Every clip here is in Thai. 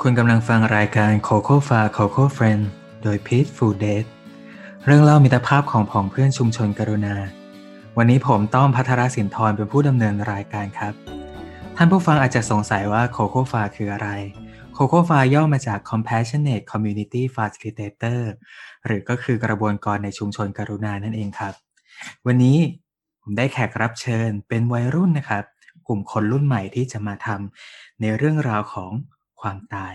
คุณกำลังฟังรายการ Coco f a Coco Friend โดย Pete Food Date เรื่องเล่ามิตรภาพของผองเพื่อนชุมชนกรุณา วันนี้ผมต้อมพัทรสินทรเป็นผู้ดำเนินรายการครับ ท่านผู้ฟังอาจจะสงสัยว่า Coco f a คืออะไร Coco f a ย่อมาจาก Compassionate Community Facilitator หรือก็คือกระบวนการในชุมชนกรุณานั่นเองครับ วันนี้ผมได้แขกรับเชิญเป็นวัยรุ่นนะครับ กลุ่มคนรุ่นใหม่ที่จะมาทำในเรื่องราวของ ความตาย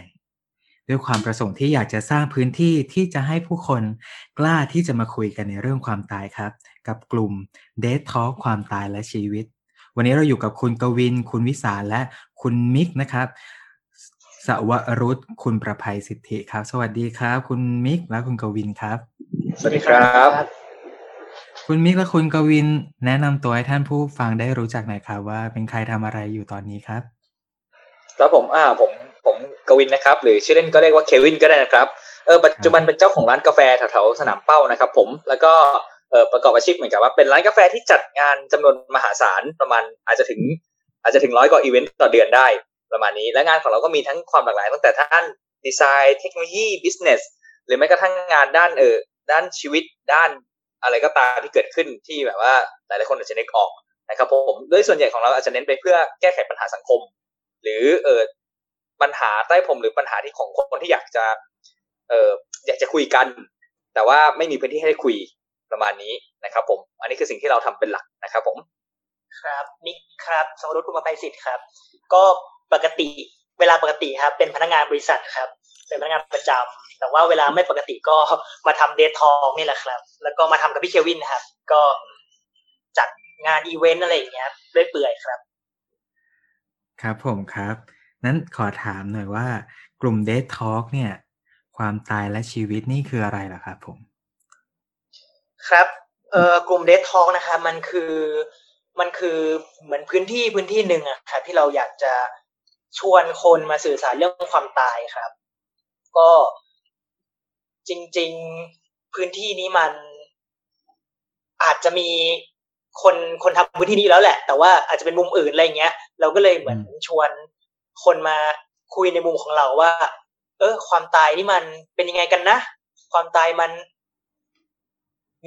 ด้วยความประสงค์ที่อยากจะสร้างพื้นที่ที่จะให้ผู้คนกล้าที่จะมาคุยกันในเรื่องความตายครับ กับกลุ่ม d a t Talk ความตายและชีวิต วันนี้เราอยู่กับคุณกวิน คุณวิสาและคุณมิกนะครับสวรุษคุณประภัยสิทธิครับ สวัสดีครับ คุณมิกและคุณกวินครับ สวัสดีครับ คุณมิกและคุณกวิน แนะนำตัวให้ท่านผู้ฟังได้รู้จักหน่อยครับว่าเป็นใครทำอะไรอยู่ตอนนี้ครับ ครับผมอ่าผมผม กวินนะครับ หรือชื่อเล่นก็เรียกว่าเควินก็ได้นะครับเออปัจจุบันเป็นเจ้าของร้านกาแฟแถวๆสนามเป้านะครับ ผมแล้วก็เออประกอบอาชีพเหมือนกับว่าเป็นร้านกาแฟที่จัดงานจำนวนมหาศาลประมาณอาจจะถึง อาจจะถึงร้อยกว่าอีเวนต์ต่อเดือนได้ประมาณนี้ และงานของเราก็มีทั้งความหลากหลายตั้งแต่ด้านดีไซน์เทคโนโลยี businessหรือแม้กระทั่งงานด้านเออด้านชีวิตด้านอะไรก็ตามที่เกิดขึ้นที่แบบว่าหลายๆคนอาจจะนึกออกนะครับผมโดยส่วนใหญ่ของเราอาจจะเน้นไปเพื่อแก้ไขปัญหาสังคม หรือเออ ปัญหาใต้ผมหรือปัญหาที่ของคนที่อยากจะ เอออยากจะคุยกัน แต่ว่าไม่มีพื้นที่ให้คุยประมาณนี้นะครับ ผม อันนี้คือสิ่งที่เราทำเป็นหลักนะครับ ผม ครับนิกครับสมรุติคุณมาภัยสิทธิ์ครับ ก็ปกติเวลาปกติครับ เป็นพนักงานบริษัทครับ เป็นพนักงานประจำแต่ว่าเวลาไม่ปกติก็มาทำเดททองนี่แหละครับ แล้วก็มาทำกับพี่เควินครับ ก็จัดงานอีเวนต์อะไรอย่างเงี้ยเรื่อยเปื่อยครับ ครับผมครับ นั้นขอถามหน่อยว่ากลุ่ม d a t Talk เนี่ย ความตายและชีวิตนี่คืออะไรล่ะครับผม ครับเอ่อกลุ่มเดททองนะครับมันคือมันคือเหมือนพื้นที่พื้นที่หนึ่งอะครับที่เราอยากจะชวนคนมาสื่อสารเรื่องความตายครับ ก็จริง ๆพื้นที่นี้มันอาจจะมีคนคนทำพื้นที่นี้แล้วแหละ แต่ว่าอาจจะเป็นมุมอื่นอะไรเงี้ย เราก็เลยเหมือนชวน คนมาคุยในมุมของเราว่า เออ ความตายนี่มันเป็นยังไงกันนะ ความตายมัน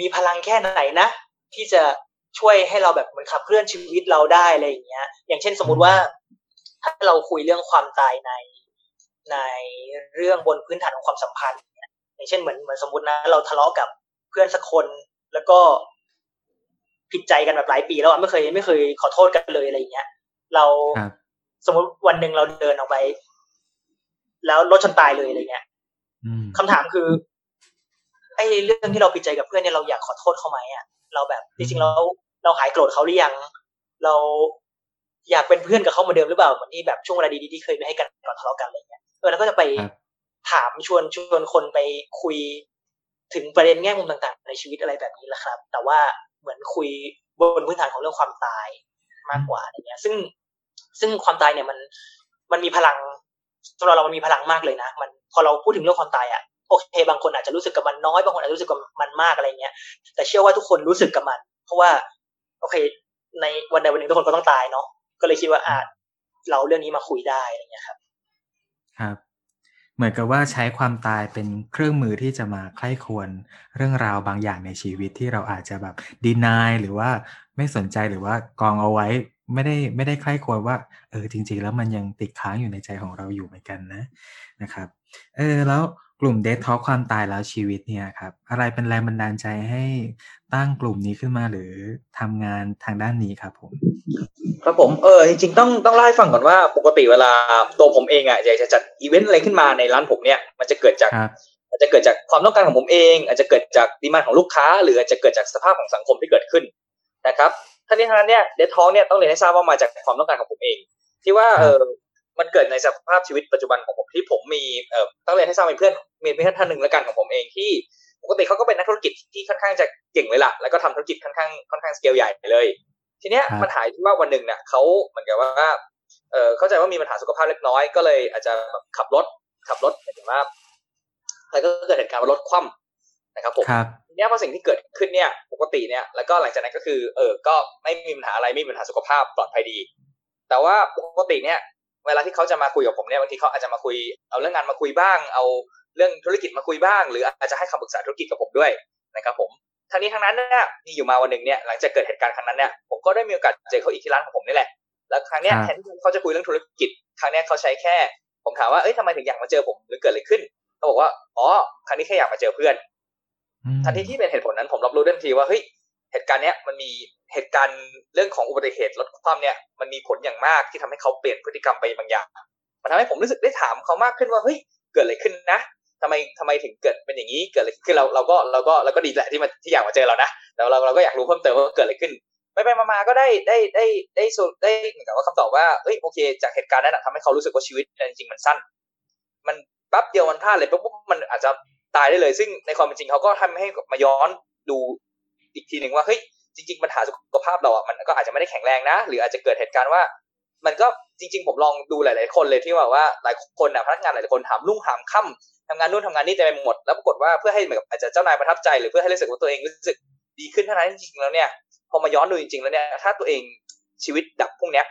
มีพลังแค่ไหนนะ ที่จะช่วยให้เราแบบมือนขับเคลื่อนชีวิตเราได้อะไรอย่างเงี้ย อย่างเช่นสมมุติว่า ถ้าเราคุยเรื่องความตายในในเรื่องบนพื้นฐานของความสัมพันธ์อย่างเช่นเหมือนเหมือนสมมตินะ เราทะเลาะกับเพื่อนสักคนแล้วก็ผิดใจกันแบบหลายปีแล้วไม่เคยไม่เคยขอโทษกันเลยอะไรอย่างเงี้ย เรา สมมติวันหนึ่งเราเดินออกไป แล้วรถชนตายเลยอะไรเงี้ยคำถามคือไอ้เรื่องที่เราผิดใจกับเพื่อนเนี่ยเราอยากขอโทษเขาไหมอะเราแบบจริงๆเราเราหายโกรธเขาหรือยัง เราอยากเป็นเพื่อนกับเขาเหมือนเดิมหรือเปล่าเหมือนที่แบบช่วงเวลาดีๆที่เคยไปให้กันก่อนทะเลาะกันอะไรเงี้ยเออแล้วก็จะไปถามชวนชวนคนไปคุยถึงประเด็นแง่มุมต่าง ๆ ในชีวิตอะไรแบบนี้แหละครับ แต่ว่าเหมือนคุยบนพื้นฐานของเรื่องความตายมากกว่าอะไรเงี้ย ซึ่ง ซึ่งความตายเนี่ยมันมันมีพลังสำหรับเรามันมีพลังมากเลยนะ มันพอเราพูดถึงเรื่องความตายอะโอเค บางคนอาจจะรู้สึกกับมันน้อยบางคนอาจจะรู้สึกกับมันมากอะไรเงี้ยแต่เชื่อว่าทุกคนรู้สึกกับมัน เพราะว่า โอเค ในวันใดวันหนึ่งทุกคนก็ต้องตายเนาะก็เลยคิดว่าอาจเราเรื่องนี้มาคุยได้อะไรเงี้ยครับ ครับ เหมือนกับว่าใช้ความตายเป็นเครื่องมือที่จะมาใคร่ควรเรื่องราวบางอย่างในชีวิตที่เราอาจจะแบบดีนายหรือว่าไม่สนใจหรือว่ากองเอาไว้ ไม่ได้ไม่ได้ใคร่ครวญว่าเออจริง ๆ แล้วมันยังติดค้างอยู่ในใจของเราอยู่เหมือนกันนะนะครับเออแล้วกลุ่มเดททอความตายแล้วชีวิตเนี่ยครับอะไรเป็นแรงบันดาลใจให้ตั้งกลุ่มนี้ขึ้นมาหรือทำงานทางด้านนี้ครับผมครับผมเออจริงๆต้องต้องเล่าให้ฟังก่อนว่าปกติเวลาตัวผมเองอะอยากจะจัดอีเวนต์อะไรขึ้นมาในร้านผมเนี่ยมันจะเกิดจากอาจจะเกิดจากความต้องการของผมเอง อาจจะเกิดจาก demand ของลูกค้า หรืออาจจะเกิดจากสภาพของสังคมที่เกิดขึ้นนะครับ ทั้งนี้ทั้งนั้นเนี่ยเดทท้องเนี่ยต้องเรียนให้ทราบว่ามาจากความต้องการของผมเอง ที่ว่าเออมันเกิดในสภาพชีวิตปัจจุบันของผมที่ผมมีเอ่อต้องเรียนให้ทราบเป็นเพื่อนมีเพื่อนท่านหนึ่งแล้วกันของผมเองที่ปกติเขาก็เป็นนักธุรกิจที่ค่อนข้างจะเก่งเลยล่ะ แล้วก็ทำธุรกิจค่อนข้างค่อนข้างสเกลใหญ่เลย ทีเนี้ยมันหายที่ว่าวันหนึ่งเนี่ยเขาเหมือนกับว่าเออเข้าใจว่ามีปัญหาสุขภาพเล็กน้อย ก็เลยอาจจะแบบขับรถขับรถหมายถึงว่าแล้วก็เกิดเหตุการณ์ว่ารถคว่ำนะครับผมทีนี้พอสิ่งที่เกิดขึ้นเนี่ยปกติเนี่ยแล้วก็หลังจากนั้นก็คือ เออก็ไม่มีปัญหาอะไรไม่มีปัญหาสุขภาพปลอดภัยดี แต่ว่าปกติเนี่ยเวลาที่เขาจะมาคุยกับผมเนี่ยบางทีเขาอาจจะมาคุยเอาเรื่องงานมาคุยบ้าง เอาเรื่องธุรกิจมาคุยบ้าง หรืออาจจะให้คำปรึกษาธุรกิจกับผมด้วยนะครับผมทั้งนี้ทั้งนั้นเนี่ยมีอยู่มาวันหนึ่งเนี่ยหลังจากเกิดเหตุการณ์ครั้งนั้นเนี่ยผมก็ได้มีโอกาสเจอเขาอีกที่ร้านของผมนี่แหละแล้วครั้งเนี้ยแทนที่เขาจะคุยเรื่องธุรกิจ ครั้งเนี้ยเขาใช้แค่ ผมถามว่าเอ้ยทำไมถึงอยากมาเจอผมหรือเกิดอะไรขึ้นเขาบอกว่าอ๋อครั้งนี้แค่อยากมาเจอเพื่อน ทันทีที่เป็นเหตุผลนั้นผมรับรู้ทันทีว่าเฮ้ยเหตุการณ์เนี้ยมันมีเหตุการณ์เรื่องของอุบัติเหตุรถคว่ำเนี่ยมันมีผลอย่างมากที่ทำให้เขาเปลี่ยนพฤติกรรมไปบางอย่าง มันทำให้ผมรู้สึกได้ถามเขามากขึ้นว่าเฮ้ยเกิดอะไรขึ้นนะทำไมทำไมถึงเกิดเป็นอย่างนี้เกิดอะไรคือเราเราก็เราก็เราก็ดีแหละที่มาที่อยากมาเจอเรานะแต่เราเราก็อยากรู้เพิ่มเติมว่าเกิดอะไรขึ้นไปไปมาก็ได้ได้ได้ได้สุดได้เหมือนกับว่าคำตอบว่าเอ้ยโอเค จากเหตุการณ์นั้นทำให้เขารู้สึกว่าชีวิตจริงๆมันสั้น มันแป๊บเดียวมันพลาดเลยปุ๊บมันอาจจะ ตายได้เลย ซึ่งในความเป็นจริงเขาก็ทำให้มาย้อนดูอีกทีหนึ่งว่าเฮ้ยจริง ๆ ปัญหาสุขภาพเราอะมันก็อาจจะไม่ได้แข็งแรงนะ หรืออาจจะเกิดเหตุการณ์ว่า มันก็จริง ๆ ผมลองดูหลาย ๆ คนเลยที่ว่าว่าหลายคนนะพนักงานหลายคนถามลุ่งถามค่ำทำงานนู่นทำงานนี่เต็มไปหมดแล้วปรากฏว่าเพื่อให้เหมือนกับอาจจะเจ้านายประทับใจหรือเพื่อให้รู้สึกว่าตัวเองรู้สึกดีขึ้นเท่านั้นจริงๆแล้วเนี่ยพอมาย้อนดูจริงๆแล้วเนี่ยถ้าตัวเองชีวิตดับพวกเนี้ย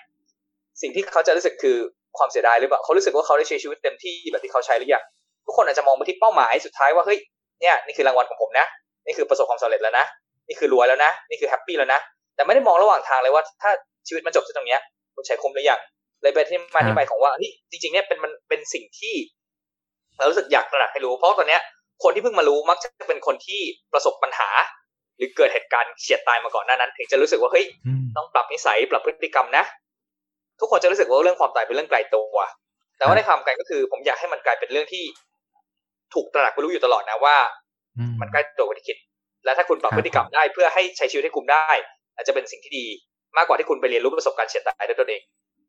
สิ่งที่เขาจะรู้สึกคือความเสียดายหรือเปล่าเขารู้สึกว่าเขาได้ใช้ชีวิตเต็มที่แบบที่เขาใช้หรือยัง ทุกคนอาจจะมองไปที่เป้าหมายสุดท้ายว่าเฮ้ยเนี่ยนี่คือรางวัลของผมนะ นี่คือประสบความสำเร็จแล้วนะ นี่คือรวยแล้วนะ นี่คือแฮปปี้แล้วนะ แต่ไม่ได้มองระหว่างทางเลยว่าถ้าชีวิตมันจบที่ตรงเนี้ยคุณใช้คุ้มหรือยังเลยเป็นที่มาที่ไปของว่านี่จริง ๆเนี่ยเป็นมันเป็นสิ่งที่เรารู้สึกอยากตระหนักให้รู้ เพราะตอนเนี้ยคนที่เพิ่งมารู้มักจะเป็นคนที่ประสบปัญหา หรือเกิดเหตุการณ์เฉียดตายมาก่อนหน้านั้น ถึงจะรู้สึกว่าเฮ้ยต้องปรับนิสัยปรับพฤติกรรมนะ ทุกคนจะรู้สึกว่าเรื่องความตายเป็นเรื่องไกลตัวแต่ว่าในความไกลก็คือ ผมอยากให้มันกลายเป็นเรื่องที่ ถูกตระหนักรู้อยู่ตลอดนะว่า มันใกล้ตัวกว่าที่คิด และถ้าคุณปรับพฤติกรรมได้เพื่อให้ใช้ชีวิตให้คุ้มได้ อาจจะเป็นสิ่งที่ดีมากกว่าที่คุณไปเรียนรู้ประสบการณ์เฉียดตายด้วยตัวเอง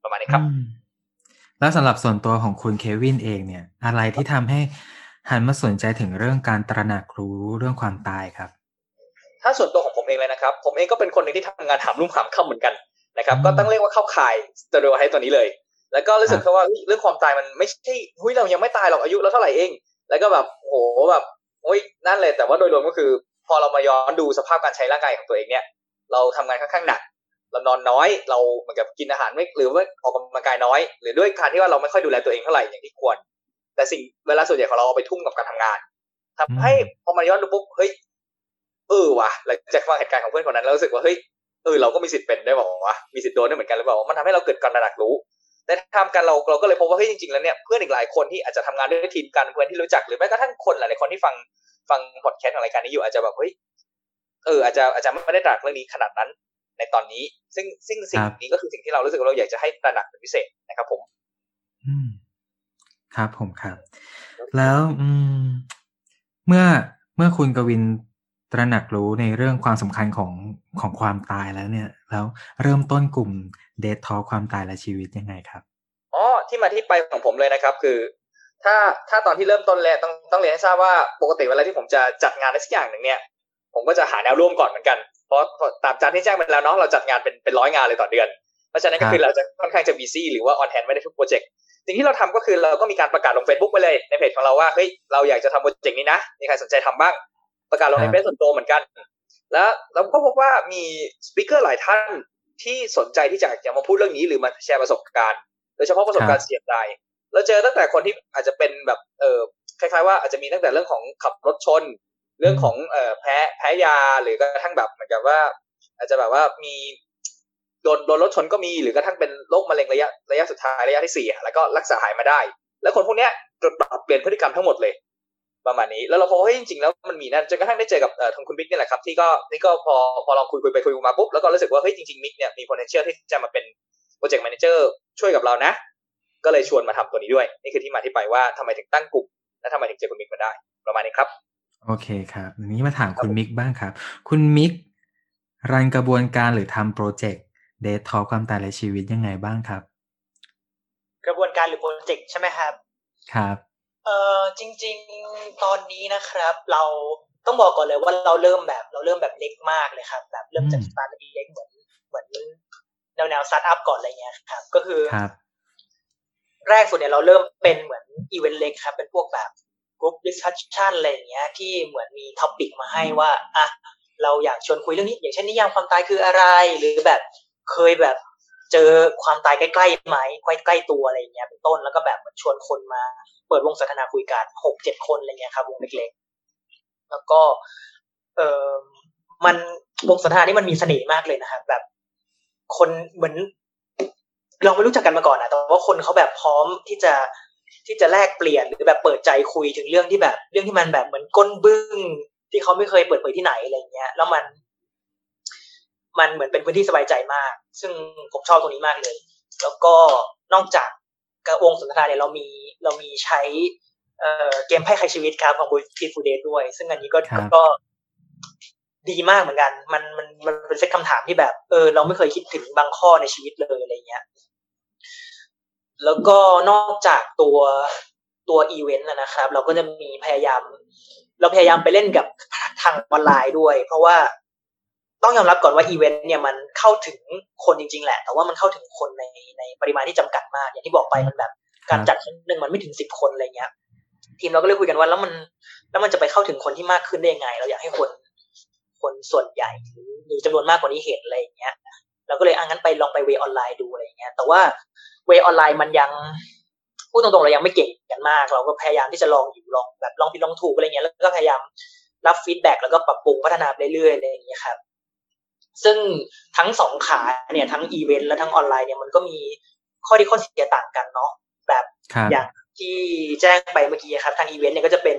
ประมาณนี้ครับ แล้วสำหรับส่วนตัวของคุณเควินเองเนี่ย อะไรที่ทำให้หันมาสนใจถึงเรื่องการตระหนักรู้เรื่องความตายครับ ถ้าส่วนตัวของผมเองเลยนะครับ ผมเองก็เป็นคนหนึ่งที่ทำงานถามรุ่มขามค่ำเหมือนกันนะครับ ก็ต้องเรียกว่าเข้าข่ายสเตอริโอไทป์ตัวนี้เลย แล้วก็รู้สึกว่าเรื่องความตายมันไม่ใช่หุยเรายังไม่ตายหรอกอายุเราเท่าไหร่เอง แล้วก็แบบโหแบบโอ้ยนั่นเลยแต่ว่าโดยรวมก็คือ พอเรามาย้อนดูสภาพการใช้ร่างกายของตัวเองเนี่ย เราทำงานค่อนข้างหนัก เรานอนน้อย เราเหมือนกับกินอาหารไม่หรือว่าออกกำลังกายน้อย หรือด้วยการที่ว่าเราไม่ค่อยดูแลตัวเองเท่าไหร่อย่างที่ควร แต่สิ่งเวลาส่วนใหญ่ของเราเอาไปทุ่มกับการทำงานทำให้พอมาย้อนดูปุ๊บเฮ้ยเออว่ะหลังจากฟังเหตุการณ์ของเพื่อนคนนั้นเรารู้สึกว่าเฮ้ยเออเราก็มีสิทธิ์เป็นได้บอกว่ามีสิทธิ์โดนได้เหมือนกันหรือเปล่ามันทำให้เราเกิดการระดักรู้ แต่ทำกันเราเราก็เลยพบว่าเฮ้ยจริงๆแล้วเนี่ยเพื่อนอีกหลายคนที่อาจจะทำงานด้วยทีมกันเพื่อนที่รู้จักหรือแม้กระทั่งคนหลายๆคนที่ฟังฟังพอดแคสต์ของรายการนี้อยู่อาจจะแบบเฮ้ยเอออาจจะอาจจะไม่ได้ตรักเรื่องนี้ขนาดนั้นในตอนนี้ ซึ่งซึ่งสิ่งนี้ก็คือสิ่งที่เรารู้สึกว่าเราอยากจะให้ตระหนักเป็นพิเศษนะครับ ผม อืมครับผมครับ แล้วอืมเมื่อเมื่อคุณกวิน ตระหนักรู้ในเรื่องความสำคัญของของความตายแล้วเนี่ย แล้วเริ่มต้นกลุ่มเดททอความตายและชีวิตยังไงครับอ๋อที่มาที่ไปของผมเลยนะครับ คือ ถ้าถ้าตอนที่เริ่มต้นแรกต้องต้องเรียนให้ทราบว่าปกติเวลาที่ผมจะจัดงานอะไรสักอย่างหนึ่งเนี่ย ผมก็จะหาแนวร่วมก่อนเหมือนกันเพราะตามจากที่แจ้งไปแล้วเนาะเราจัดงานเป็นเป็นร้อยงานเลยต่อเดือนเพราะฉะนั้นก็คือเราจะค่อนข้างจะ busy หรือว่า on hand ไม่ได้ทุกโปรเจกต์สิ่งที่เราทำก็คือเราก็มีการประกาศลง Facebook ไปเลยในเพจของเราว่าเฮ้ยเราอยากจะทำโปรเจกต์นี้นะมีใครสนใจทำบ้าง ประกาศลงในเฟซส่วนตัวเหมือนกัน แล้วเราก็พบว่ามี speaker หลายท่านที่สนใจที่จะอยากมาพูดเรื่องนี้หรือมาแชร์ประสบการณ์โดยเฉพาะประสบการณ์เสี่ยงตายเราเจอตั้งแต่คนที่อาจจะเป็นแบบเออคล้ายๆ ว่าอาจจะมีตั้งแต่เรื่องของขับรถชน เรื่องของเอ่อแพ้แพ้ยาหรือกระทั่งแบบเหมือนกับว่า อาจจะแบบว่ามีโดนโดนรถชนก็มีหรือกระทั่งเป็นโรคมะเร็งระยะระยะสุดท้ายระยะที่สี่แล้วก็รักษาหายมาได้ แล้วคนพวกนี้ปรับเปลี่ยนพฤติกรรมทั้งหมดเลย ประมาณนี้ แล้วเราพบว่าจริงๆแล้วมันมีนั่นจนกระทั่งได้เจอกับทางคุณบิ๊กนี่แหละครับที่ก็นี่ก็พอพอลองคุยคุยไปคุยมาปุ๊บแล้วก็รู้สึกว่าเฮ้ยจริงๆมิกเนี่ยมี potential ที่จะมาเป็นproject manager ช่วยกับเรานะ ก็เลยชวนมาทำตัวนี้ด้วย นี่คือที่มาที่ไปว่าทำไมถึงตั้งกลุ่มและทำไมถึงเจอคุณมิกมาได้ ประมาณนี้ครับ โอเคครับทีนี้มาถามคุณมิกบ้างครับ คุณมิก run กระบวนการหรือทำโปรเจกต์เดททอความตายและชีวิตยังไงบ้างครับ กระบวนการหรือโปรเจกต์ใช่ไหมครับ ครับเออจริง ๆ ตอนนี้นะครับ เราต้องบอกก่อนเลยว่าเราเริ่มแบบ เราเริ่มแบบเล็กมากเลยครับ แบบเริ่มจากสตาร์ทเล็กเหมือนเหมือนแนวแนวสตาร์ทอัพก่อนอะไรเงี้ยครับ ก็คือครับแรกสุดเนี่ยเราเริ่มเป็นเหมือนอีเวนต์เล็กครับ เป็นพวกแบบ group discussion อะไรเงี้ย ที่เหมือนมี topic มาให้ว่าอะเราอยากชวนคุยเรื่องนี้ อย่างเช่นนิยามความตายคืออะไร หรือแบบเคยแบบ เจอความตายใกล้ๆไหมใกล้ๆตัวอะไรเงี้ยเป็นต้นแล้วก็แบบชวนคนมา เปิดวงสนทนาคุยกันหกเจ็ดคนอะไรเงี้ยครับวงเล็กๆแล้วก็ เออมันวงสนทนานี่มันมีเสน่ห์มากเลยนะครับแบบ คนเหมือน เราไม่รู้จักกันมาก่อนอะแต่ว่าคนเขาแบบพร้อมที่จะที่จะแลกเปลี่ยนหรือแบบเปิดใจคุยถึงเรื่องที่แบบ เรื่องที่มันแบบเหมือนก้นบึ้งที่เขาไม่เคยเปิดเผยที่ไหนอะไรเงี้ย แล้วมัน มันเหมือนเป็นพื้นที่สบายใจมาก ซึ่งผมชอบตรงนี้มากเลย แล้วก็นอกจากกระวงสนทนาเนี่ยเรามีเรามีใช้เอ่อเกมไพ่ไขชีวิตครับของ Peaceful Death ด้วย ซึ่งอันนี้ก็ก็ดีมากเหมือนกัน มันมันมันเป็นเซตคำถามที่แบบ เออ เราไม่เคยคิดถึงบางข้อในชีวิตเลยอะไรเงี้ย แล้วก็นอกจากตัวตัวอีเวนต์นะครับ เราก็จะมีพยายาม เราพยายามไปเล่นกับทางออนไลน์ด้วย เพราะว่า ต้องยอมรับก่อนว่าอีเวนต์เนี่ยมันเข้าถึงคนจริง ๆ แหละ แต่ว่ามันเข้าถึงคนในในปริมาณที่จำกัดมาก อย่างที่บอกไปมันแบบ การจัดครั้งหนึ่งมันไม่ถึงสิบคนอะไรเงี้ย ทีมเราก็เลยคุยกันว่าแล้วมันแล้วมันจะไปเข้าถึงคนที่มากขึ้นได้ยังไง เราอยากให้คนคนส่วนใหญ่หรือมีจำนวนมากกว่านี้เห็นอะไรอย่างเงี้ยเราก็เลยอ่างั้นไปลองไป way ออนไลน์ดูอะไรอย่างเงี้ย แต่ว่า way ออนไลน์มันยังพูดตรงๆเรายังไม่เก่งกันมาก เราก็พยายามที่จะลองอยู่ลองแบบลองผิดลองถูกอะไรเงี้ยแล้วก็พยายามรับ feedback แล้วก็ปรับปรุงพัฒนาไปเรื่อยๆอะไรอย่างเงี้ยครับ ซึ่งทั้งสองขาเนี่ยทั้งอีเวนต์และทั้งออนไลน์เนี่ยมันก็มีข้อดีข้อเสียต่างกันเนาะแบบอย่างที่แจ้งไปเมื่อกี้ครับทางอีเวนต์เนี่ยก็จะเป็น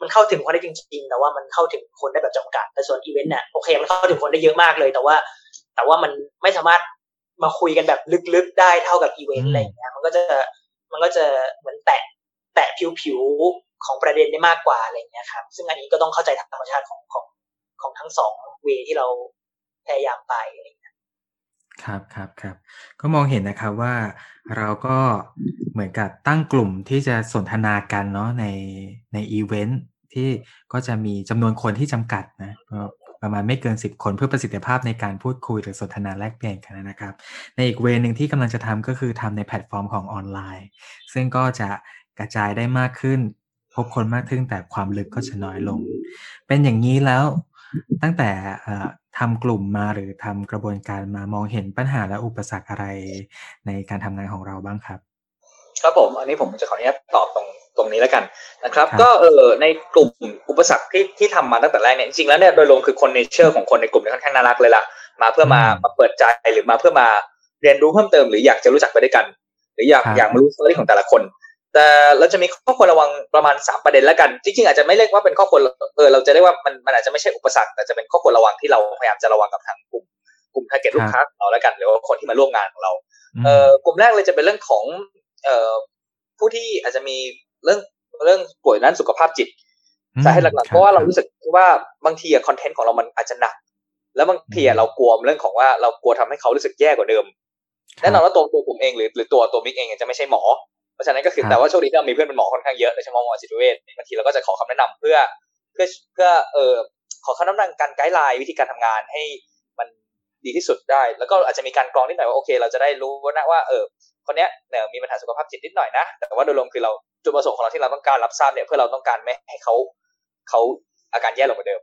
มันเข้าถึงคนได้จริง ๆ แต่ว่ามันเข้าถึงคนได้แบบจำกัด แต่ส่วนอีเวนต์เนี่ยโอเคมันเข้าถึงคนได้เยอะมากเลย แต่ว่า แต่ว่ามันไม่สามารถมาคุยกันแบบลึกๆได้เท่ากับอีเวนต์อะไรเงี้ยมันก็จะมันก็จะเหมือนแตะแตะผิวๆของประเด็นได้มากกว่าอะไรเงี้ยครับซึ่งอันนี้ก็ต้องเข้าใจธรรมชาติของของของทั้งสอง way ที่เรา พยายามไปอะไรเงี้ยครับครับครับก็มองเห็นนะครับว่าเราก็เหมือนกับตั้งกลุ่มที่จะสนทนากันเนาะในในอีเวนต์ที่ก็จะมีจำนวนคนที่จำกัดนะประมาณไม่เกิน 10 คนเพื่อประสิทธิภาพในการพูดคุยหรือสนทนาแลกเปลี่ยนกันนะครับ ในอีก way นึงที่กำลังจะทำก็คือทำในแพลตฟอร์มของออนไลน์ ซึ่งก็จะกระจายได้มากขึ้น พบคนมากขึ้นแต่ความลึกก็จะน้อยลง เป็นอย่างนี้แล้ว ตั้งแต่ทำกลุ่มมาหรือทำกระบวนการมามองเห็นปัญหาและอุปสรรคอะไรในการทำงานของเราบ้างครับ ครับผมอันนี้ผมจะขออนุญาตตอบตรงตรงนี้แล้วกันนะครับ ก็เออในกลุ่มอุปสรรคที่ที่ทำมาตั้งแต่แรกเนี่ยจริงๆแล้วเนี่ยโดยรวมคือคนเนเจอร์ของคนในกลุ่มเนี่ยค่อนข้างน่ารักเลยล่ะมาเพื่อมามาเปิดใจหรือมาเพื่อมาเรียนรู้เพิ่มเติมหรืออยากจะรู้จักไปด้วยกัน หรืออยากอยากมารู้ story ของแต่ละคน แต่เราจะมีข้อควรระวังประมาณ 3 ประเด็นแล้วกัน จริงๆอาจจะไม่เรียกว่าเป็นข้อควรเออเราจะเรียกว่ามันมันอาจจะไม่ใช่อุปสรรคแต่จะเป็นข้อควรระวังที่เราพยายามจะระวังกับทางกลุ่มกลุ่ม target ลูกค้าของเราแล้วกันหรือว่าคนที่มาร่วมงานของเราเออกลุ่มแรกเลยจะเป็นเรื่องของเอ่อผู้ที่อาจจะมีเรื่องเรื่องป่วยด้านสุขภาพจิตสาเหตุหลักๆเพราะว่าเรารู้สึกว่าบางทีอะ content ของเรามันอาจจะหนัก แล้วบางทีเรากลัวเรื่องของว่าเรากลัวทำให้เขารู้สึกแย่กว่าเดิมแน่นอนว่าตัวตัวผมเองหรือหรือตัวตัวมิกเองจะไม่ใช่หมอ เพราะฉะนั้นก็คือแต่ว่าโชคดีที่เรามีเพื่อนเป็นหมอค่อนข้างเยอะโดยเฉพาะหมอจิตเวชบางทีเราก็จะขอคำแนะนำเพื่อเพื่อเพื่อเอ่อขอคำแนะนำการไกด์ไลน์วิธีการทำงานให้มันดีที่สุดได้ แล้วก็อาจจะมีการกรองนิดหน่อยว่าโอเค เราจะได้รู้นะว่าเออคนเนี้ยเนี่ยมีปัญหาสุขภาพจิตนิดหน่อยนะ แต่ว่าโดยรวมคือเราจุดประสงค์ของเราที่เราต้องการรับทราบเนี่ยเพื่อเราต้องการไม่ให้เขาเขาอาการแย่ลงกว่าเดิม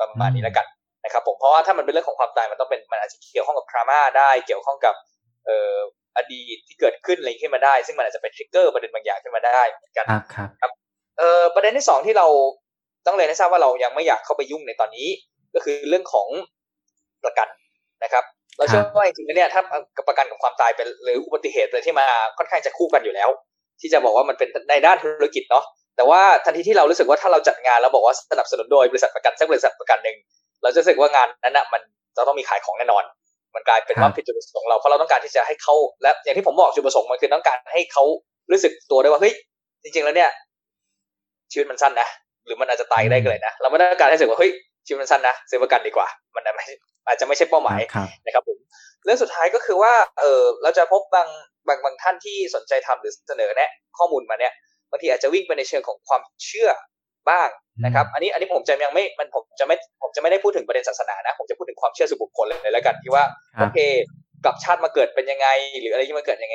ประมาณนี้แล้วกันนะครับผมเพราะว่าถ้ามันเป็นเรื่องของความตายมันต้องเป็นมันอาจจะเกี่ยวข้องกับทรามาได้ เกี่ยวข้องกับเอ่ออดีต ที่เกิดขึ้นอะไรขึ้นมาได้ ซึ่งมันอาจจะเป็นทริกเกอร์ประเด็นบางอย่างขึ้นมาได้เหมือนกันครับครับเอ่อประเด็นที่สองที่เราต้องเรียนให้ทราบว่าเรายังไม่อยากเข้าไปยุ่งในตอนนี้ ก็คือเรื่องของประกันนะครับ เราเชื่อว่าจริงๆเนี่ยถ้าประกันกับความตายเป็นหรืออุบัติเหตุเลยที่มาค่อนข้างจะคู่กันอยู่แล้ว ที่จะบอกว่ามันเป็นในด้านธุรกิจเนาะแต่ว่าทันทีที่เรารู้สึกว่าถ้าเราจัดงานแล้วบอกว่าสนับสนุนโดยบริษัทประกันสักบริษัทประกันหนึ่งเราจะรู้สึกว่างานนั้นอะมันจะต้องมีขายของแน่นอน มันกลายเป็นว่าผิดจุดประสงค์เราเพราะเราต้องการที่จะให้เขาและอย่างที่ผมบอกจุดประสงค์มันคือต้องการให้เขารู้สึกตัวได้ว่าเฮ้ยจริง ๆ แล้วเนี่ย ชีวิตมันสั้นนะหรือมันอาจจะตายได้เลยนะเราไม่ต้องการให้รู้สึกว่าเฮ้ยชีวิตมันสั้นนะซื้อประกันดีกว่า มันอาจจะไม่ใช่เป้าหมายนะครับผมเรื่องสุดท้ายก็คือว่าเออเราจะพบบางบางบางท่านที่สนใจทำหรือเสนอแนะ ข้อมูลมาเนี่ยบางทีอาจจะวิ่งไปในเชิงของความเชื่อ บ้างนะครับอันนี้อันนี้ผมจะยังไม่มันผมจะไม่ผมจะไม่ได้พูดถึงประเด็นศาสนานะ ผมจะพูดถึงความเชื่อส่วนบุคคลเลยแล้วกันที่ว่าโอเคกลับชาติมาเกิดเป็นยังไง หรืออะไรที่มาเกิดยังไง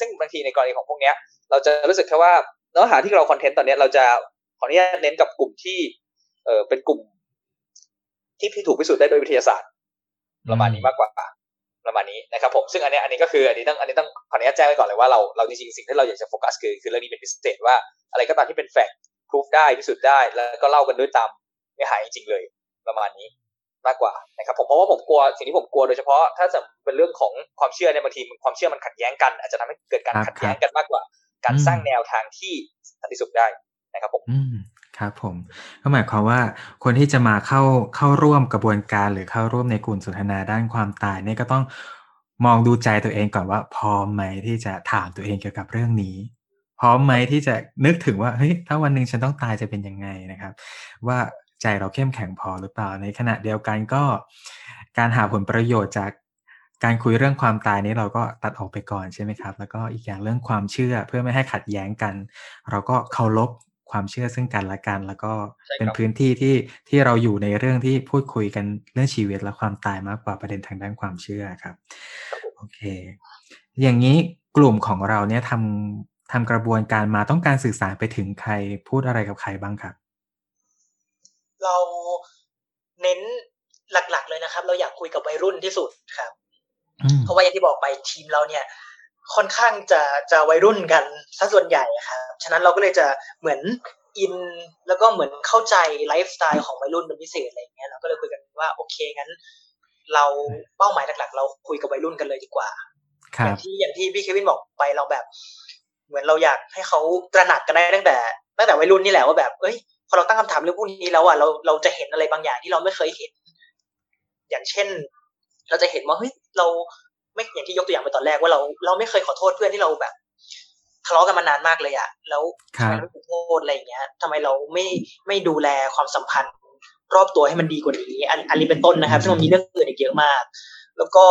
ซึ่งบางทีในกรณีของพวกเนี้ย เราจะรู้สึกแค่ว่าเนื้อหาที่เราคอนเทนต์ตอนนี้เราจะขออนุญาตเน้นกับกลุ่มที่เออเป็นกลุ่ม ที่ถูกพิสูจน์ได้โดยวิทยาศาสตร์ประมาณนี้มากกว่าประมาณนี้นะครับผมซึ่งอันนี้อันนี้ก็คืออันนี้ต้องอันนี้ต้องขออนุญาตแจ้งไว้ก่อนเลยว่าเราเราจริงๆสิ่งที่เราอยากจะโฟกัสคือคือเรื่องนี้เป็นพิเศษว่าอะไรก็ตามที่เป็นแฟกต์ พิสูจได้พิสูจน์ได้ แล้วก็เล่ากันด้วยตามเนื้อหาจริงๆเลยประมาณนี้มากกว่านะครับผมเพราะว่าผมกลัวสิ่งที่ผมกลัวโดยเฉพาะ ถ้าจะเป็นเรื่องของความเชื่อในบางทีความเชื่อมันขัดแย้งกัน อาจจะทำให้เกิดการขัดแย้งกันมากกว่า การสร้างแนวทางที่สันติสุขได้นะครับผมครับผมก็หมายความว่าคนที่จะมาเข้าเข้าร่วมกระบวนการหรือเข้าร่วมในกลุ่มสนทนาด้านความตายเนี่ยก็ต้องมองดูใจตัวเองก่อนว่าพร้อมไหมที่จะถามตัวเองเกี่ยวกับเรื่องนี้ พร้อมไหมที่จะนึกถึงว่าเฮ้ยถ้าวันหนึ่งฉันต้องตายจะเป็นยังไงนะครับ ว่าใจเราเข้มแข็งพอหรือเปล่าในขณะเดียวกันก็ การหาผลประโยชน์จากการคุยเรื่องความตายนี้เราก็ตัดออกไปก่อนใช่ไหมครับ แล้วก็อีกอย่างเรื่องความเชื่อเพื่อไม่ให้ขัดแย้งกัน เราก็เคารพความเชื่อซึ่งกันและกัน แล้วก็เป็นพื้นที่ที่ที่เราอยู่ในเรื่องที่พูดคุยกันเรื่องชีวิตและความตายมากกว่าประเด็นทางด้านความเชื่อครับโอเค อย่างนี้กลุ่มของเราเนี่ยทำ ทำกระบวนการมาต้องการสื่อสารไปถึงใครพูดอะไรกับใครบ้างครับ เราเน้นหลัก ๆ เลยนะครับ เราอยากคุยกับวัยรุ่นที่สุดครับ เพราะว่าอย่างที่บอกไปทีมเราเนี่ย ค่อนข้างจะจะวัยรุ่นกันซะส่วนใหญ่ครับฉะนั้นเราก็เลยจะเหมือนอินแล้วก็เหมือนเข้าใจไลฟ์สไตล์ของวัยรุ่นเป็นพิเศษอะไรเงี้ยเราก็เลยคุยกันว่าโอเคงั้น เราเป้าหมายหลักๆ เราคุยกับวัยรุ่นกันเลยดีกว่าอย่างที่อย่างที่พี่เควินบอกไปเราแบบ เหมือนเราอยากให้เขาตระหนักกันได้ตั้งแต่ตั้งแต่วัยรุ่นนี่แหละว่าแบบเอ้ยพอเราตั้งคำถามเรื่องพวกนี้แล้วอะเราเราจะเห็นอะไรบางอย่างที่เราไม่เคยเห็น อย่างเช่น เราจะเห็นว่าเฮ้ยเราไม่อย่างที่ยกตัวอย่างไปตอนแรกว่าเราเราไม่เคยขอโทษเพื่อนที่เราแบบทะเลาะกันมานานมากเลยอะแล้วทำไมไม่ขอโทษอะไรอย่างเงี้ยทำไมเราไม่ไม่ดูแลความสัมพันธ์รอบตัวให้มันดีกว่านี้ อันอันนี้เป็นต้นนะครับซึ่งมันมีเรื่องอื่นอีกเยอะมาก แล้วก็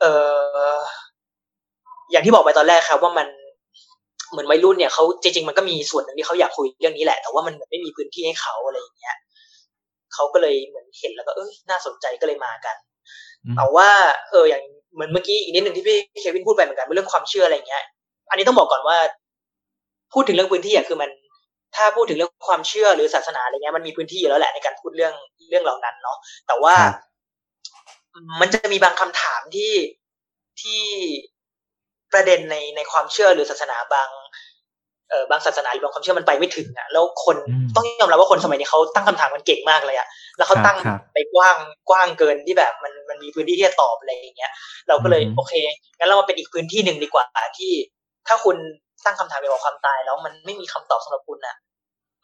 เอออย่างที่บอกไปตอนแรกครับ ว่ามัน เหมือนวัยรุ่นเนี่ยเขาจริงๆมันก็มีส่วนหนึ่งที่เขาอยากคุยเรื่องนี้แหละ แต่ว่ามันเหมือนไม่มีพื้นที่ให้เขาอะไรอย่างเงี้ยเขาก็เลยเหมือนเห็นแล้วก็เอ้ยน่าสนใจก็เลยมากันแต่ว่า เอออย่างเหมือนเมื่อกี้อีกนิดหนึ่งที่พี่เควินพูดไปเหมือนกันเรื่องความเชื่ออะไรเงี้ย อันนี้ต้องบอกก่อนว่า พูดถึงเรื่องพื้นที่อะคือมัน ถ้าพูดถึงเรื่องความเชื่อหรือศาสนาอะไรเงี้ยมันมีพื้นที่อยู่แล้วแหละในการพูดเรื่องเรื่องเหล่านั้นเนาะแต่ว่ามันจะมีบางคำถามที่ที่ ประเด็นในในความเชื่อหรือศาสนาบางเออบางศาสนาหรือบางความเชื่อมันไปไม่ถึงอะแล้วคนต้องยอมรับว่าคนสมัยนี้เขาตั้งคำถามมันเก่งมากเลยอะแล้วเขาตั้งไปกว้างกว้างเกินที่แบบมันมันมีพื้นที่ที่จะตอบอะไรอย่างเงี้ย เราก็เลยโอเคงั้นเรามาเป็นอีกพื้นที่หนึ่งดีกว่าที่ถ้าคุณตั้งคำถามเกี่ยวกับความตาย แล้วมันไม่มีคำตอบสำหรับคุณอะ